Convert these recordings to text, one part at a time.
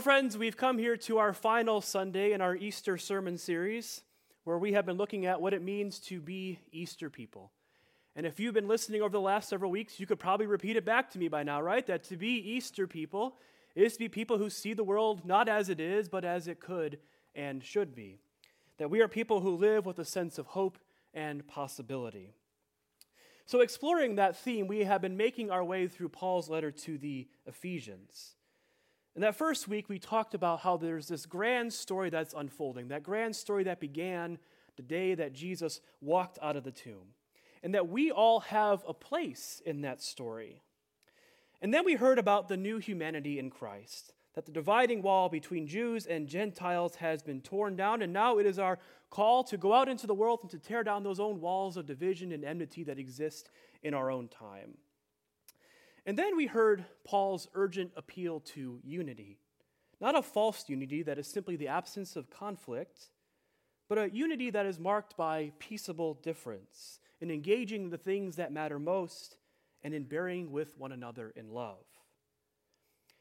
Friends, we've come here to our final Sunday in our Easter sermon series, where we have been looking at what it means to be Easter people. And if you've been listening over the last several weeks, you could probably repeat it back to me by now, right? That to be Easter people is to be people who see the world not as it is, but as it could and should be. That we are people who live with a sense of hope and possibility. So, exploring that theme, we have been making our way through Paul's letter to the Ephesians. In that first week, we talked about how there's this grand story that's unfolding, that grand story that began the day that Jesus walked out of the tomb, and that we all have a place in that story. And then we heard about the new humanity in Christ, that the dividing wall between Jews and Gentiles has been torn down, and now it is our call to go out into the world and to tear down those own walls of division and enmity that exist in our own time. And then we heard Paul's urgent appeal to unity. Not a false unity that is simply the absence of conflict, but a unity that is marked by peaceable difference, in engaging the things that matter most, and in bearing with one another in love.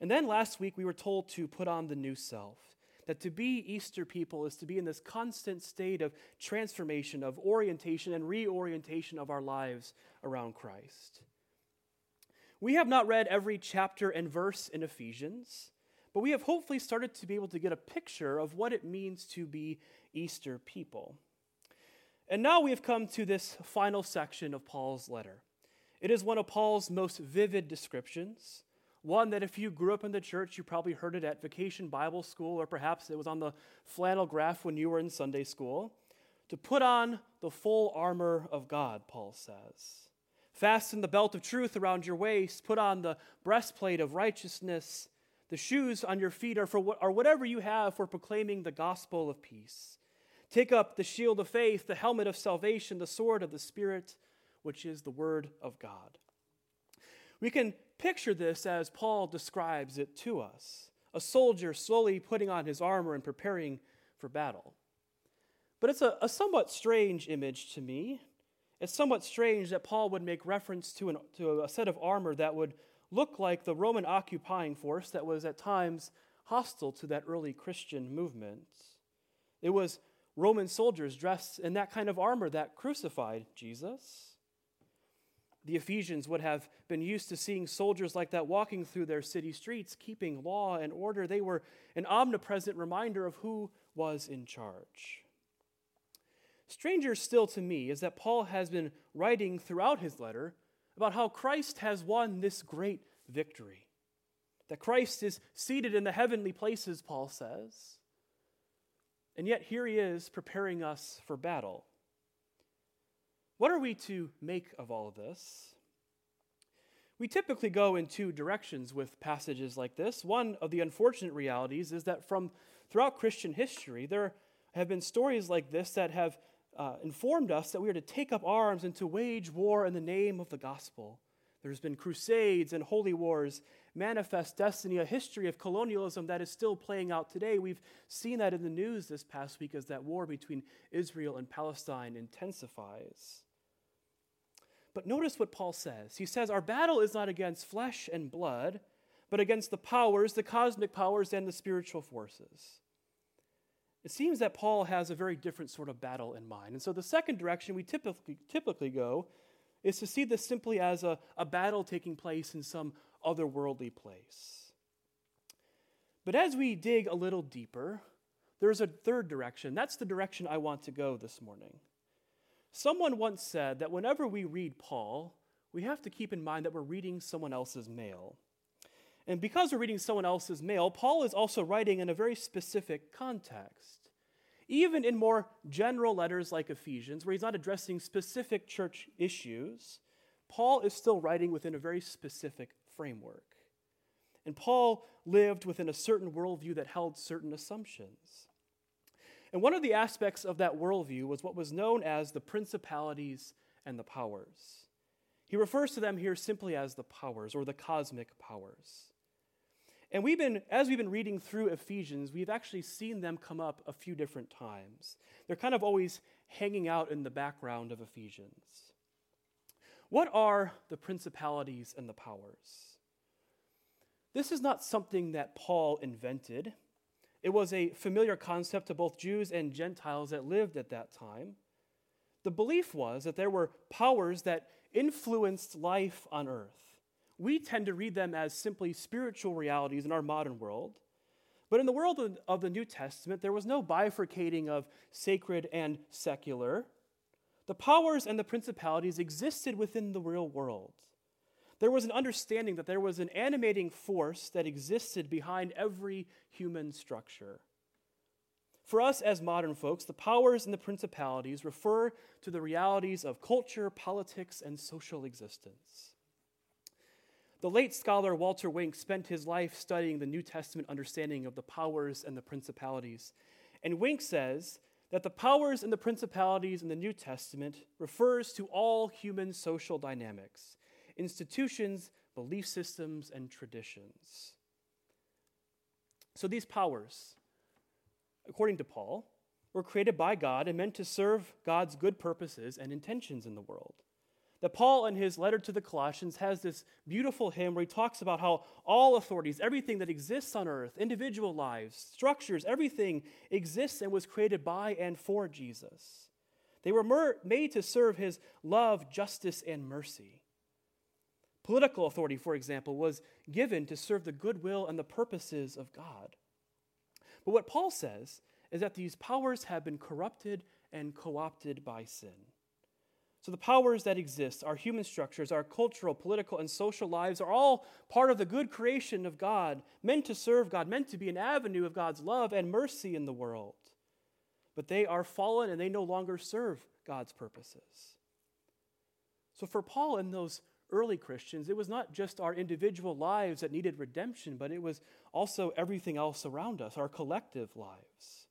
And then last week we were told to put on the new self, that to be Easter people is to be in this constant state of transformation, of orientation and reorientation of our lives around Christ. We have not read every chapter and verse in Ephesians, but we have hopefully started to be able to get a picture of what it means to be Easter people. And now we have come to this final section of Paul's letter. It is one of Paul's most vivid descriptions, one that if you grew up in the church, you probably heard it at vacation Bible school, or perhaps it was on the flannel graph when you were in Sunday school. To put on the full armor of God, Paul says. Fasten the belt of truth around your waist. Put on the breastplate of righteousness. The shoes on your feet are, for what, whatever you have for proclaiming the gospel of peace. Take up the shield of faith, the helmet of salvation, the sword of the Spirit, which is the word of God. We can picture this as Paul describes it to us a soldier slowly putting on his armor and preparing for battle. But it's a, a somewhat strange image to me it's somewhat strange that Paul would make reference to, an, to a set of armor that would look like the Roman occupying force that was at times hostile to that early Christian movement. It was Roman soldiers dressed in that kind of armor that crucified Jesus. The Ephesians would have been used to seeing soldiers like that walking through their city streets, keeping law and order. They were an omnipresent reminder of who was in charge. Stranger still to me is that Paul has been writing throughout his letter about how Christ has won this great victory. That Christ is seated in the heavenly places, Paul says. And yet here he is preparing us for battle. What are we to make of all of this? We typically go in two directions with passages like this. One of the unfortunate realities is that from throughout Christian history, there have been stories like this that have uh, informed us that we are to take up arms and to wage war in the name of the gospel. There's been crusades and holy wars, manifest destiny, a history of colonialism that is still playing out today. We've seen that in the news this past week as that war between Israel and Palestine intensifies. But notice what Paul says. He says, Our battle is not against flesh and blood, but against the powers, the cosmic powers, and the spiritual forces. It seems that Paul has a very different sort of battle in mind. And so the second direction we typically, typically go is to see this simply as a, a battle taking place in some otherworldly place. But as we dig a little deeper, there's a third direction. That's the direction I want to go this morning. Someone once said that whenever we read Paul, we have to keep in mind that we're reading someone else's mail. And because we're reading someone else's mail, Paul is also writing in a very specific context. Even in more general letters like Ephesians, where he's not addressing specific church issues, Paul is still writing within a very specific framework. And Paul lived within a certain worldview that held certain assumptions. And one of the aspects of that worldview was what was known as the principalities and the powers. He refers to them here simply as the powers or the cosmic powers. And we've been, as we've been reading through Ephesians, we've actually seen them come up a few different times. They're kind of always hanging out in the background of Ephesians. What are the principalities and the powers? This is not something that Paul invented. It was a familiar concept to both Jews and Gentiles that lived at that time. The belief was that there were powers that influenced life on earth. We tend to read them as simply spiritual realities in our modern world. But in the world of the New Testament, there was no bifurcating of sacred and secular. The powers and the principalities existed within the real world. There was an understanding that there was an animating force that existed behind every human structure. For us as modern folks, the powers and the principalities refer to the realities of culture, politics, and social existence. The late scholar Walter Wink spent his life studying the New Testament understanding of the powers and the principalities. And Wink says that the powers and the principalities in the New Testament refers to all human social dynamics, institutions, belief systems, and traditions. So these powers, according to Paul, were created by God and meant to serve God's good purposes and intentions in the world. That Paul, in his letter to the Colossians, has this beautiful hymn where he talks about how all authorities, everything that exists on earth, individual lives, structures, everything exists and was created by and for Jesus. They were mer- made to serve his love, justice, and mercy. Political authority, for example, was given to serve the goodwill and the purposes of God. But what Paul says is that these powers have been corrupted and co opted by sin. So, the powers that exist, our human structures, our cultural, political, and social lives, are all part of the good creation of God, meant to serve God, meant to be an avenue of God's love and mercy in the world. But they are fallen and they no longer serve God's purposes. So, for Paul and those early Christians, it was not just our individual lives that needed redemption, but it was also everything else around us, our collective lives.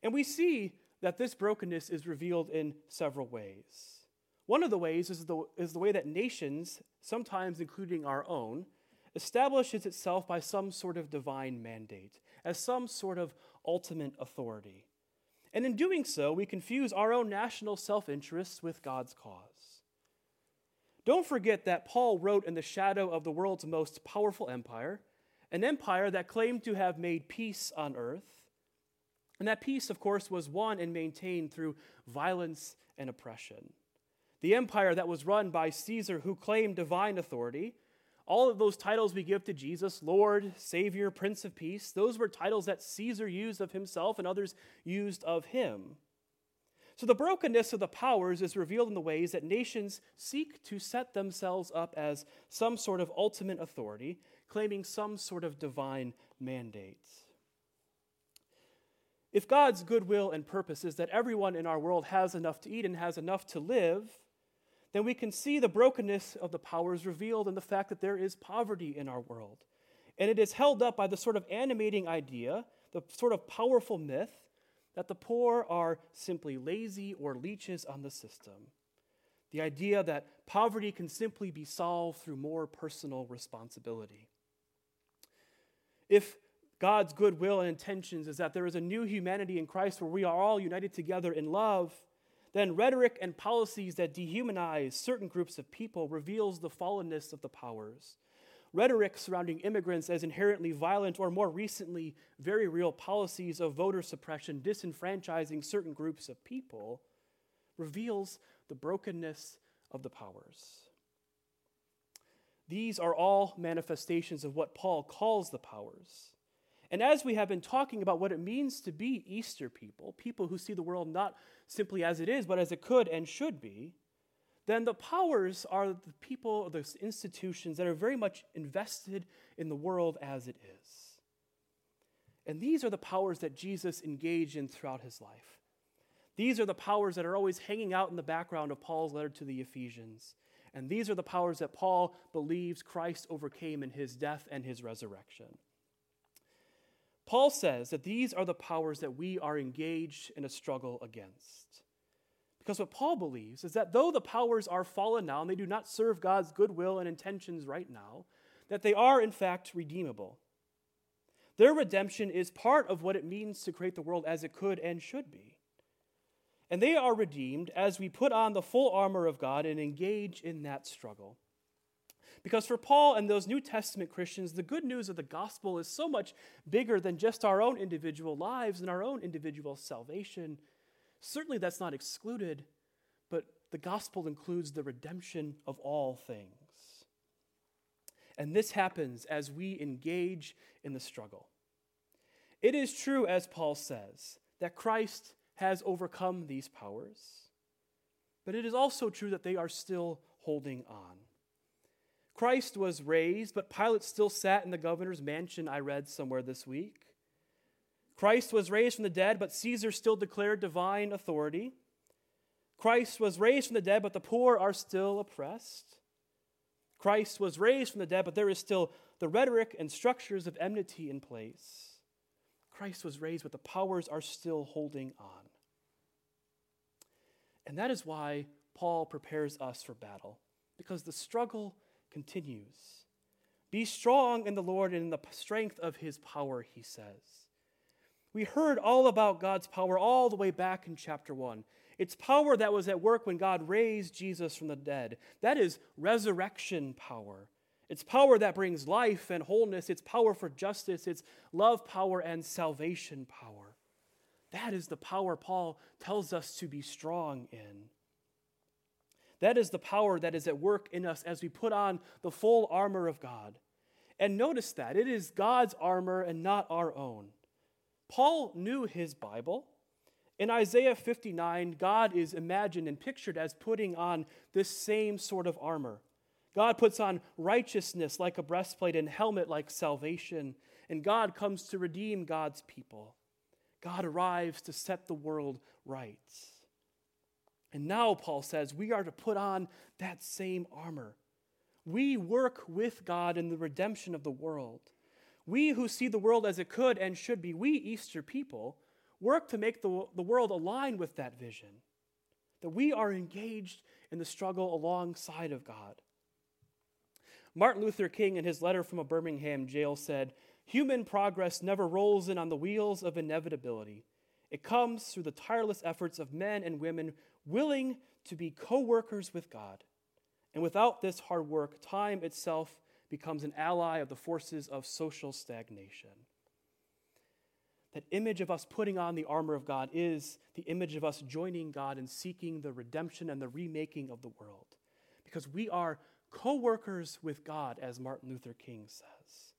And we see that this brokenness is revealed in several ways. One of the ways is the, is the way that nations, sometimes including our own, establishes itself by some sort of divine mandate, as some sort of ultimate authority. And in doing so, we confuse our own national self interests with God's cause. Don't forget that Paul wrote in the shadow of the world's most powerful empire, an empire that claimed to have made peace on earth. And that peace, of course, was won and maintained through violence and oppression. The empire that was run by Caesar, who claimed divine authority, all of those titles we give to Jesus, Lord, Savior, Prince of Peace, those were titles that Caesar used of himself and others used of him. So the brokenness of the powers is revealed in the ways that nations seek to set themselves up as some sort of ultimate authority, claiming some sort of divine mandate. If God's goodwill and purpose is that everyone in our world has enough to eat and has enough to live, then we can see the brokenness of the powers revealed in the fact that there is poverty in our world. And it is held up by the sort of animating idea, the sort of powerful myth, that the poor are simply lazy or leeches on the system. The idea that poverty can simply be solved through more personal responsibility. If God's goodwill and intentions is that there is a new humanity in Christ where we are all united together in love, then rhetoric and policies that dehumanize certain groups of people reveals the fallenness of the powers rhetoric surrounding immigrants as inherently violent, or more recently, very real policies of voter suppression, disenfranchising certain groups of people, reveals the brokenness of the powers. These are all manifestations of what Paul calls the powers. And as we have been talking about what it means to be Easter people, people who see the world not simply as it is, but as it could and should be, then the powers are the people, the institutions that are very much invested in the world as it is. And these are the powers that Jesus engaged in throughout his life. These are the powers that are always hanging out in the background of Paul's letter to the Ephesians. And these are the powers that Paul believes Christ overcame in his death and his resurrection. Paul says that these are the powers that we are engaged in a struggle against. Because what Paul believes is that though the powers are fallen now and they do not serve God's goodwill and intentions right now, that they are in fact redeemable. Their redemption is part of what it means to create the world as it could and should be. And they are redeemed as we put on the full armor of God and engage in that struggle. Because for Paul and those New Testament Christians, the good news of the gospel is so much bigger than just our own individual lives and our own individual salvation. Certainly, that's not excluded, but the gospel includes the redemption of all things. And this happens as we engage in the struggle. It is true, as Paul says, that Christ has overcome these powers, but it is also true that they are still holding on. Christ was raised, but Pilate still sat in the governor's mansion, I read somewhere this week. Christ was raised from the dead, but Caesar still declared divine authority. Christ was raised from the dead, but the poor are still oppressed. Christ was raised from the dead, but there is still the rhetoric and structures of enmity in place. Christ was raised, but the powers are still holding on. And that is why Paul prepares us for battle, because the struggle continues. Be strong in the Lord and in the strength of his power, he says. We heard all about God's power all the way back in chapter 1. It's power that was at work when God raised Jesus from the dead. That is resurrection power. It's power that brings life and wholeness. It's power for justice. It's love power and salvation power. That is the power Paul tells us to be strong in. That is the power that is at work in us as we put on the full armor of God. And notice that it is God's armor and not our own. Paul knew his Bible. In Isaiah 59, God is imagined and pictured as putting on this same sort of armor. God puts on righteousness like a breastplate and helmet like salvation, and God comes to redeem God's people. God arrives to set the world right. And now, Paul says, we are to put on that same armor. We work with God in the redemption of the world. We who see the world as it could and should be, we Easter people, work to make the, the world align with that vision. That we are engaged in the struggle alongside of God. Martin Luther King, in his letter from a Birmingham jail, said, Human progress never rolls in on the wheels of inevitability. It comes through the tireless efforts of men and women willing to be co workers with God. And without this hard work, time itself becomes an ally of the forces of social stagnation. That image of us putting on the armor of God is the image of us joining God in seeking the redemption and the remaking of the world. Because we are co workers with God, as Martin Luther King says.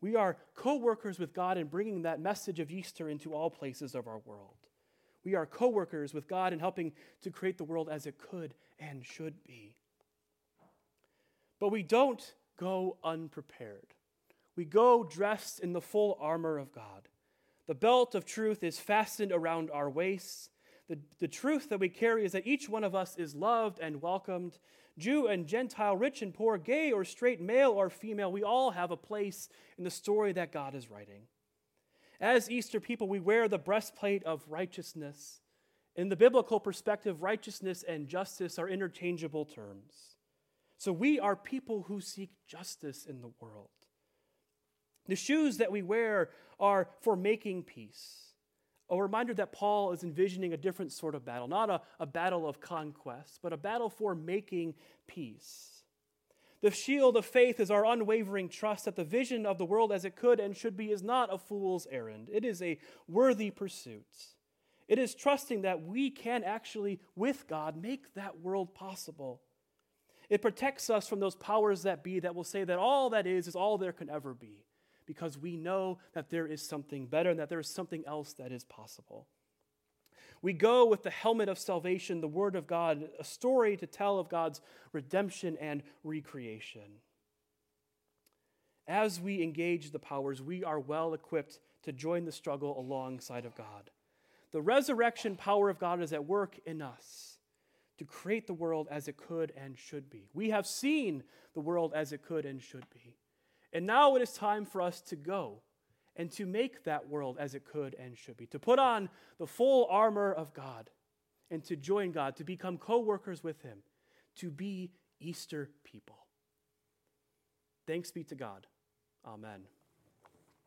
We are co workers with God in bringing that message of Easter into all places of our world. We are co workers with God in helping to create the world as it could and should be. But we don't go unprepared. We go dressed in the full armor of God. The belt of truth is fastened around our waists. The, the truth that we carry is that each one of us is loved and welcomed, Jew and Gentile, rich and poor, gay or straight, male or female, we all have a place in the story that God is writing. As Easter people, we wear the breastplate of righteousness. In the biblical perspective, righteousness and justice are interchangeable terms. So we are people who seek justice in the world. The shoes that we wear are for making peace a reminder that Paul is envisioning a different sort of battle, not a, a battle of conquest, but a battle for making peace. The shield of faith is our unwavering trust that the vision of the world as it could and should be is not a fool's errand. It is a worthy pursuit. It is trusting that we can actually, with God, make that world possible. It protects us from those powers that be that will say that all that is is all there can ever be because we know that there is something better and that there is something else that is possible. We go with the helmet of salvation, the Word of God, a story to tell of God's redemption and recreation. As we engage the powers, we are well equipped to join the struggle alongside of God. The resurrection power of God is at work in us to create the world as it could and should be. We have seen the world as it could and should be. And now it is time for us to go and to make that world as it could and should be, to put on the full armor of God and to join God, to become co workers with Him, to be Easter people. Thanks be to God. Amen.